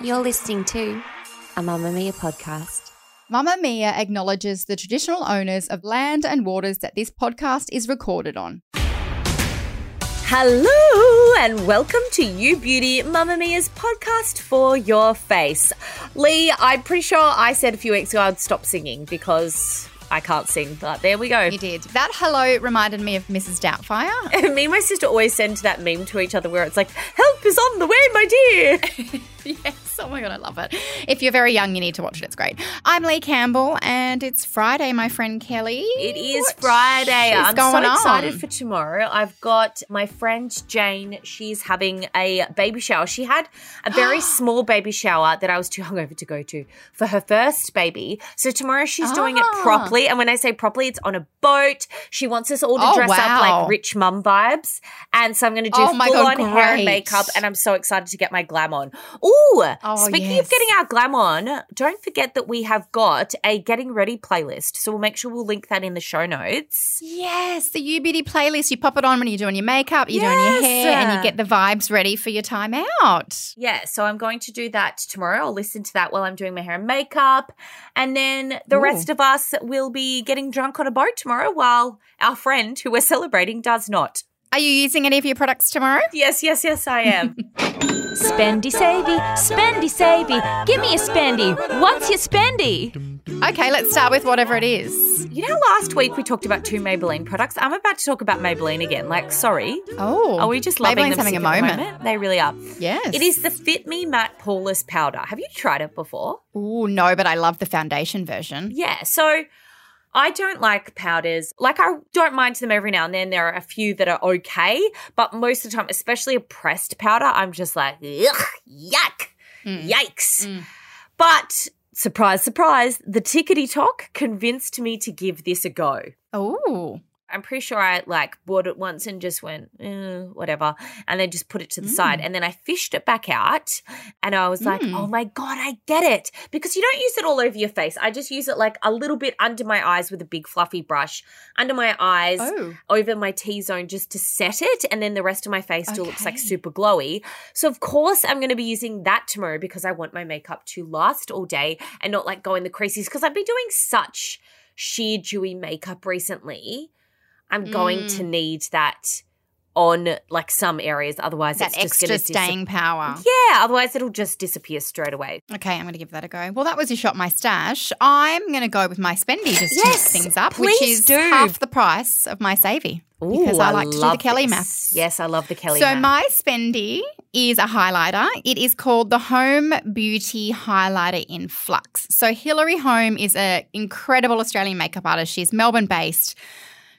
You're listening to a Mamamia podcast. Mamamia acknowledges the traditional owners of land and waters that this podcast is recorded on. Hello and welcome to You Beauty Mamamia's podcast for your face. Lee, I'm pretty sure I said a few weeks ago I'd stop singing because I can't sing, but there we go. You did. That hello reminded me of Mrs. Doubtfire. Me and my sister always send that meme to each other where it's like, help is on the way, my dear. yes. Oh my God, I love it. If you're very young, you need to watch it. It's great. I'm Leigh Campbell, and it's Friday, my friend Kelly. It is What Friday. I'm so excited on? for tomorrow. I've got my friend Jane. She's having a baby shower. She had a very small baby shower that I was too hungover to go to for her first baby. So tomorrow she's doing it Ah. properly. And when I say properly, it's on a boat. She wants us all to Oh, dress up like rich mum vibes. And so I'm going to do Oh my full God, on hair and makeup. And I'm so excited to get my glam on. Ooh, Oh, speaking yes. of getting our glam on, don't forget that we have got a getting ready playlist. So we'll make sure we'll link that in the show notes. Yes, the You Beauty playlist. You pop it on when you're doing your makeup, you're doing your hair, and you get the vibes ready for your time out. Yeah, so I'm going to do that tomorrow. I'll listen to that while I'm doing my hair and makeup. And then the Ooh. rest of us will be getting drunk on a boat tomorrow while our friend who we're celebrating does not. Are you using any of your products tomorrow? Yes, yes, yes, I am. Spendy savey, spendy savey. Give me a spendy. What's your spendy? Okay, let's start with whatever it is. you know, last week we talked about two Maybelline products. I'm about to talk about Maybelline again. Like, sorry. Oh, Are we just loving Maybelline's them having a sick at the moment. They really are. Yes. It is the Fit Me Matte Poreless Powder. Have you tried it before? Oh no, but I love the foundation version. Yeah. So I don't like powders. Like I don't mind them every now and then. There are a few that are okay, but most of the time, especially a pressed powder, I'm just like, ugh, yuck, Mm. yikes. But surprise, surprise, the tickety tock convinced me to give this a go. Oh, I'm pretty sure I like bought it once and just went, eh, whatever, and then just put it to the side. And then I fished it back out and I was like, Mm. oh my God, I get it. Because you don't use it all over your face. I just use it like a little bit under my eyes with a big fluffy brush, under my eyes, oh, over my T zone just to set it. And then the rest of my face still looks like super glowy. So, of course, I'm going to be using that tomorrow because I want my makeup to last all day and not like go in the creases because I've been doing such sheer dewy makeup recently. I'm going Mm. to need that on like some areas. Otherwise, that it's just extra to staying power. Yeah, otherwise it'll just disappear straight away. Okay, I'm going to give that a go. Well, that was your shop, my stash. I'm going to go with my spendy just to mix things up, which is do. half the price of my savey because Ooh, I like to do the Kelly maths. Yes, I love the Kelly So my spendy is a highlighter. It is called the Home Beauty Highlighter in Flux. So Hilary Home is an incredible Australian makeup artist. She's Melbourne based.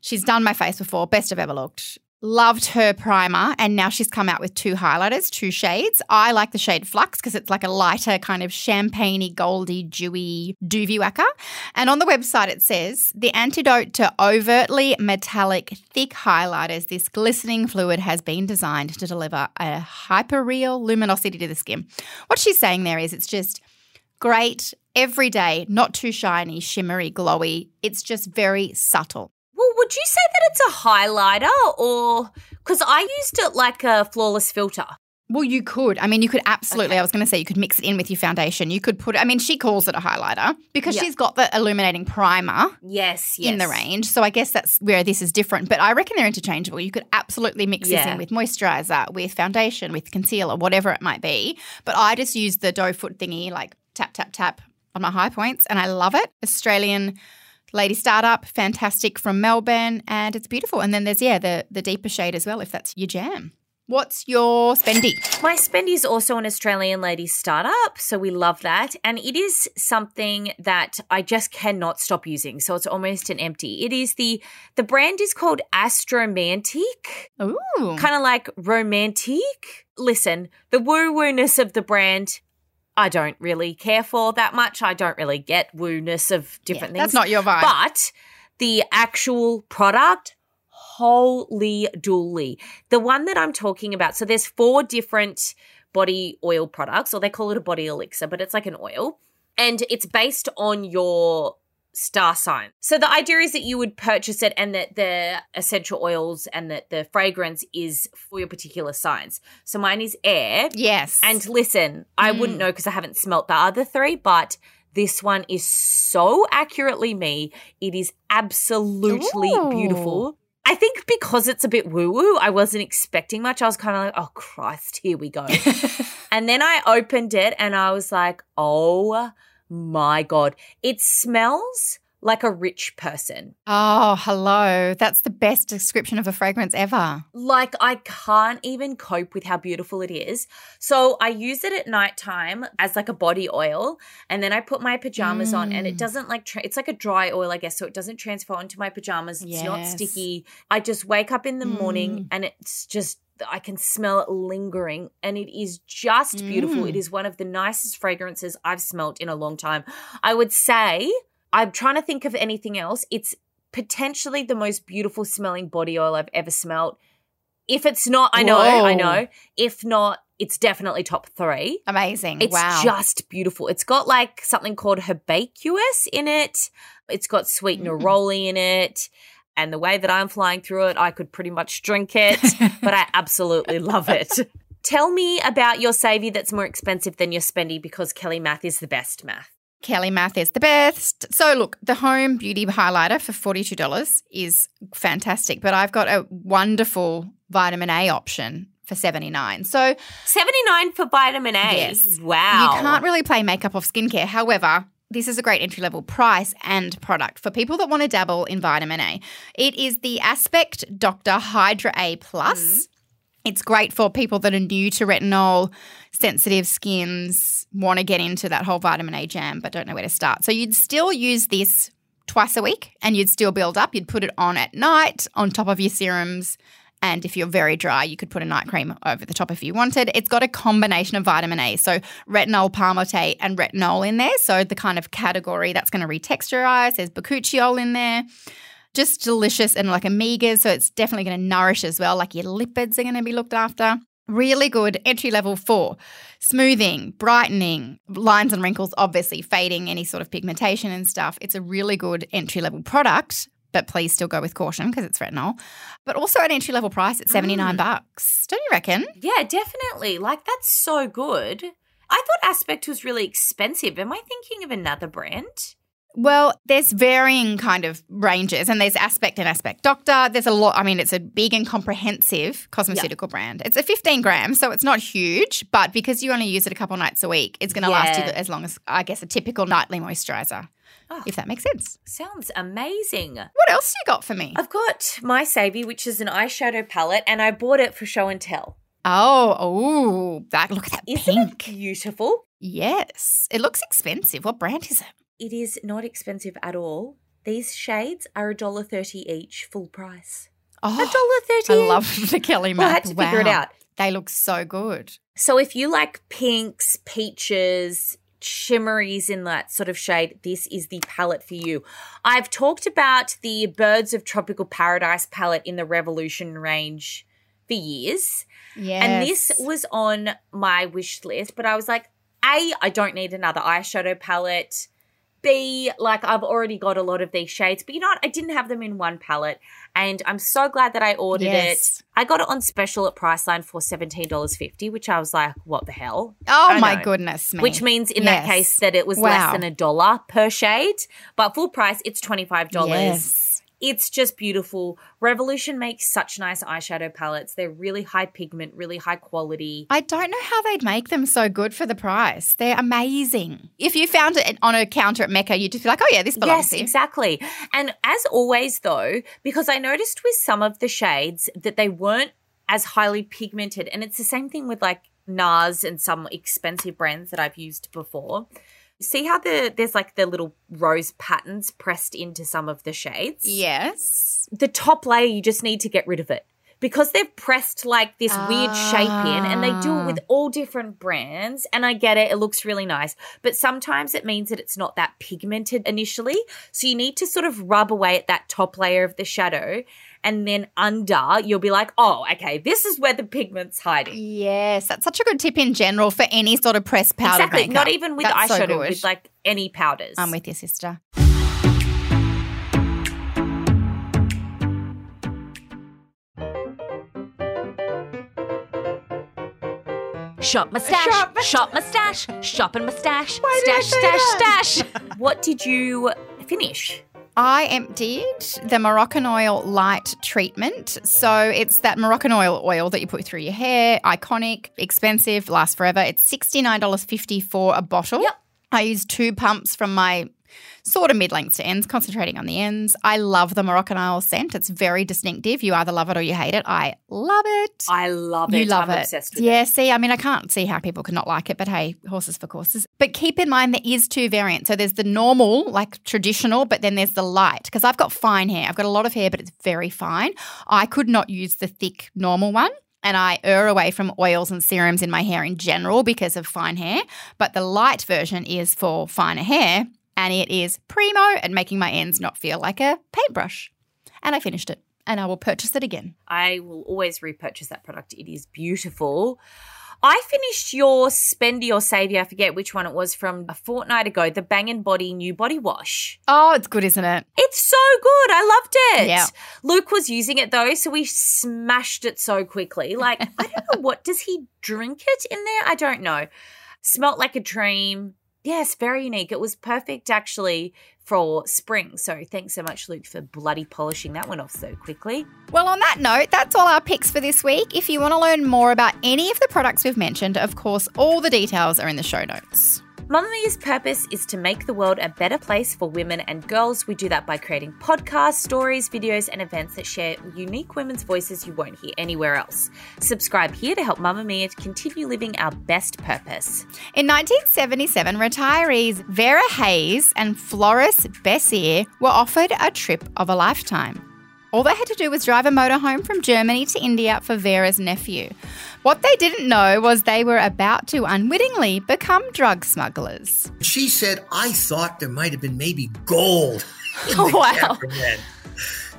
She's done my face before, best I've ever looked. Loved her primer, and now she's come out with two highlighters, two shades. I like the shade Flux because it's like a lighter, kind of champagne goldy, dewy doovie whacker. And on the website, it says the antidote to overtly metallic, thick highlighters, this glistening fluid has been designed to deliver a hyper-real luminosity to the skin. What she's saying there is it's just great, everyday, not too shiny, shimmery, glowy. It's just very subtle. Would you say that it's a highlighter or because I used it like a flawless filter? Well, you could. I mean, you could absolutely. Okay. I was going to say you could mix it in with your foundation. You could put. I mean, she calls it a highlighter because Yeah. she's got the illuminating primer Yes, yes. in the range. So I guess that's where this is different. But I reckon they're interchangeable. You could absolutely mix this in with moisturizer, with foundation, with concealer, whatever it might be. But I just use the doe foot thingy, like tap tap tap on my high points, and I love it. Australian lady startup, fantastic from Melbourne, and it's beautiful. And then there's yeah the the deeper shade as well, if that's your jam. What's your spendy? My spendy is also an Australian lady startup, so we love that. And it is something that I just cannot stop using. So it's almost an empty. It is the the brand is called Astromantic. Ooh. Kind of like romantic. Listen, the woo-woo-ness of the brand I don't really care for that much. I don't really get woo-ness of different Yeah, things. that's not your vibe. But the actual product, holy dooly. The one that I'm talking about, so there's four different body oil products, or they call it a body elixir, but it's like an oil. And it's based on your star sign. So the idea is that you would purchase it and that the essential oils and that the fragrance is for your particular signs. So mine is air. Yes. And listen, I wouldn't Mm. know because I haven't smelt the other three, but this one is so accurately me. It is absolutely Ooh. beautiful. I think because it's a bit woo woo, I wasn't expecting much. I was kind of like, oh Christ, here we go. and then I opened it and I was like, oh my God. It smells like a rich person. oh, hello. That's the best description of a fragrance ever. like I can't even cope with how beautiful it is. So I use it at nighttime as like a body oil, and then I put my pajamas on, and it Mm. doesn't like tra- it's like a dry oil, I guess, so it doesn't transfer onto my pajamas. It's not sticky. I just wake up in the morning, Mm. and it's just. I can smell it lingering and it is just beautiful. Mm. It is one of the nicest fragrances I've smelt in a long time. I would say, I'm trying to think of anything else. It's potentially the most beautiful smelling body oil I've ever smelt. If it's not, I know, I know. If not, it's definitely top three. Amazing. It's wow. just beautiful. It's got like something called herbaceous in it. It's got sweet Mm. neroli in it. And the way that I'm flying through it, I could pretty much drink it, but I absolutely love it. Tell me about your savvy that's more expensive than your spendy because Kelly Math is the best math. Kelly Math is the best. So, look, the home beauty highlighter for $42 is fantastic, but I've got a wonderful vitamin A option for 79 So, 79 for vitamin A. Yes. Wow. you can't really play makeup off skincare. However, this is a great entry level price and product for people that want to dabble in vitamin A. It is the Aspect Doctor Hydra A Plus. Mm-hmm. It's great for people that are new to retinol, sensitive skins, want to get into that whole vitamin A jam, but don't know where to start. So you'd still use this twice a week and you'd still build up. You'd put it on at night on top of your serums. And if you're very dry, you could put a night cream over the top if you wanted. It's got a combination of vitamin A, so retinol palmitate and retinol in there. So the kind of category that's going to retexturize. There's bakuchiol in there. Just delicious and like omegas. So it's definitely going to nourish as well. Like your lipids are going to be looked after. Really good entry level for smoothing, brightening, lines and wrinkles, obviously fading any sort of pigmentation and stuff. It's a really good entry level product, but please still go with caution because it's retinol. But also at entry level price at 79 mm. bucks. Don't you reckon? Yeah, definitely. Like that's so good. I thought Aspect was really expensive. Am I thinking of another brand? Well, there's varying kind of ranges, and there's Aspect and Aspect Doctor. There's a lot. I mean, it's a big and comprehensive cosmeceutical brand. It's a 15 grams, so it's not huge, but because you only use it a couple nights a week, it's going to last you as long as, I guess, a typical nightly moisturizer, Oh. if that makes sense. Sounds amazing. What else you got for me? I've got my savvy, which is an eyeshadow palette, and I bought it for show and tell. Oh, oh, that look at that Isn't pink. beautiful? Yes, it looks expensive. What brand is it? It is not expensive at all. These shades are $1.30 each, full price. Oh, $1.30 I love the Kelly Well, I had to figure it out. They look so good. So if you like pinks, peaches, shimmeries in that sort of shade, this is the palette for you. I've talked about the Birds of Tropical Paradise palette in the Revolution range for years. Yes. And this was on my wish list, but I was like, A, I don't need another eyeshadow palette. B, like I've already got a lot of these shades, but you know what? I didn't have them in one palette, and I'm so glad that I ordered Yes. it. I got it on special at Priceline for seventeen dollars fifty, which I was like, what the hell? Oh my know. goodness me. Which means in that case that it was Wow. less than a dollar per shade, but full price it's twenty five dollars. Yes. It's just beautiful. Revolution makes such nice eyeshadow palettes. They're really high pigment, really high quality. I don't know how they'd make them so good for the price. They're amazing. If you found it on a counter at Mecca, you'd just be like, oh, yeah, this belongs Yes, exactly. And as always, though, because I noticed with some of the shades that they weren't as highly pigmented. And it's the same thing with like NARS and some expensive brands that I've used before. See how the there's like the little rose patterns pressed into some of the shades? Yes. The top layer, you just need to get rid of it. Because they've pressed like this weird shape in and they do it with ah. all different brands. And I get it, it looks really nice. But sometimes it means that it's not that pigmented initially. So you need to sort of rub away at that top layer of the shadow and then under you'll be like, oh, okay, this is where the pigment's hiding. Yes, that's such a good tip in general for any sort of pressed powder exactly, makeup. not even with That's eyeshadow, good. with like any powders. I'm with you, sister. Shop mustache, Shop- shop, mustache, shop and mustache, Why stash, stash, stash. what did you finish? I emptied the Moroccanoil light treatment. So it's that Moroccanoil oil that you put through your hair, iconic, expensive, lasts forever. It's $69.50 for a bottle. Yep. I use two pumps from my sort of mid lengths to ends, concentrating on the ends. I love the Moroccanoil scent. It's very distinctive. You either love it or you hate it. I love it. I love You it. love I'm it. obsessed with yeah, it. see, I mean, I can't see how people could not like it, but hey, horses for courses. But keep in mind there is two variants. So there's the normal, like traditional, but then there's the light. Because I've got fine hair. I've got a lot of hair, but it's very fine. I could not use the thick normal one. And I err away from oils and serums in my hair in general because of fine hair. But the light version is for finer hair, and it is primo at making my ends not feel like a paintbrush. And I finished it, and I will purchase it again. I will always repurchase that product. It is beautiful. I finished your Spendy or Saviour, I forget which one it was from a fortnight ago, the Bang & Body new body wash. Oh, it's good, isn't it? It's so good. I loved it. Yeah. Luke was using it though, so we smashed it so quickly. Like, I don't know what does he drink it in there? I don't know. Smelt like a dream. Yes, very unique. It was perfect actually for spring. So thanks so much, Luke, for bloody polishing that one off so quickly. Well, on that note, that's all our picks for this week. If you want to learn more about any of the products we've mentioned, of course, all the details are in the show notes. Mamamia's purpose is to make the world a better place for women and girls. We do that by creating podcasts, stories, videos, and events that share unique women's voices you won't hear anywhere else. Subscribe here to help Mamamia continue living our best purpose. In 1977, retirees Vera Hayes and Floris Bessier were offered a trip of a lifetime. All they had to do was drive a motorhome from Germany to India for Vera's nephew. What they didn't know was they were about to unwittingly become drug smugglers. She said, I thought there might have been maybe gold. in the Wow. cameraman."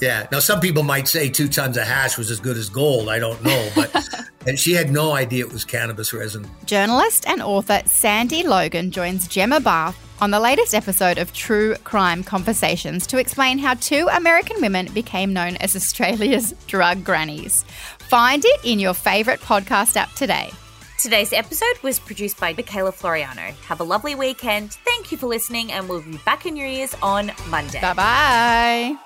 Yeah. Now, some people might say two tons of hash was as good as gold. I don't know. But and she had no idea it was cannabis resin. Journalist and author Sandy Logan joins Gemma Bath on the latest episode of True Crime Conversations to explain how two American women became known as Australia's drug grannies. Find it in your favourite podcast app today. Today's episode was produced by Michaela Floriano. Have a lovely weekend. Thank you for listening, and we'll be back in your ears on Monday. Bye bye.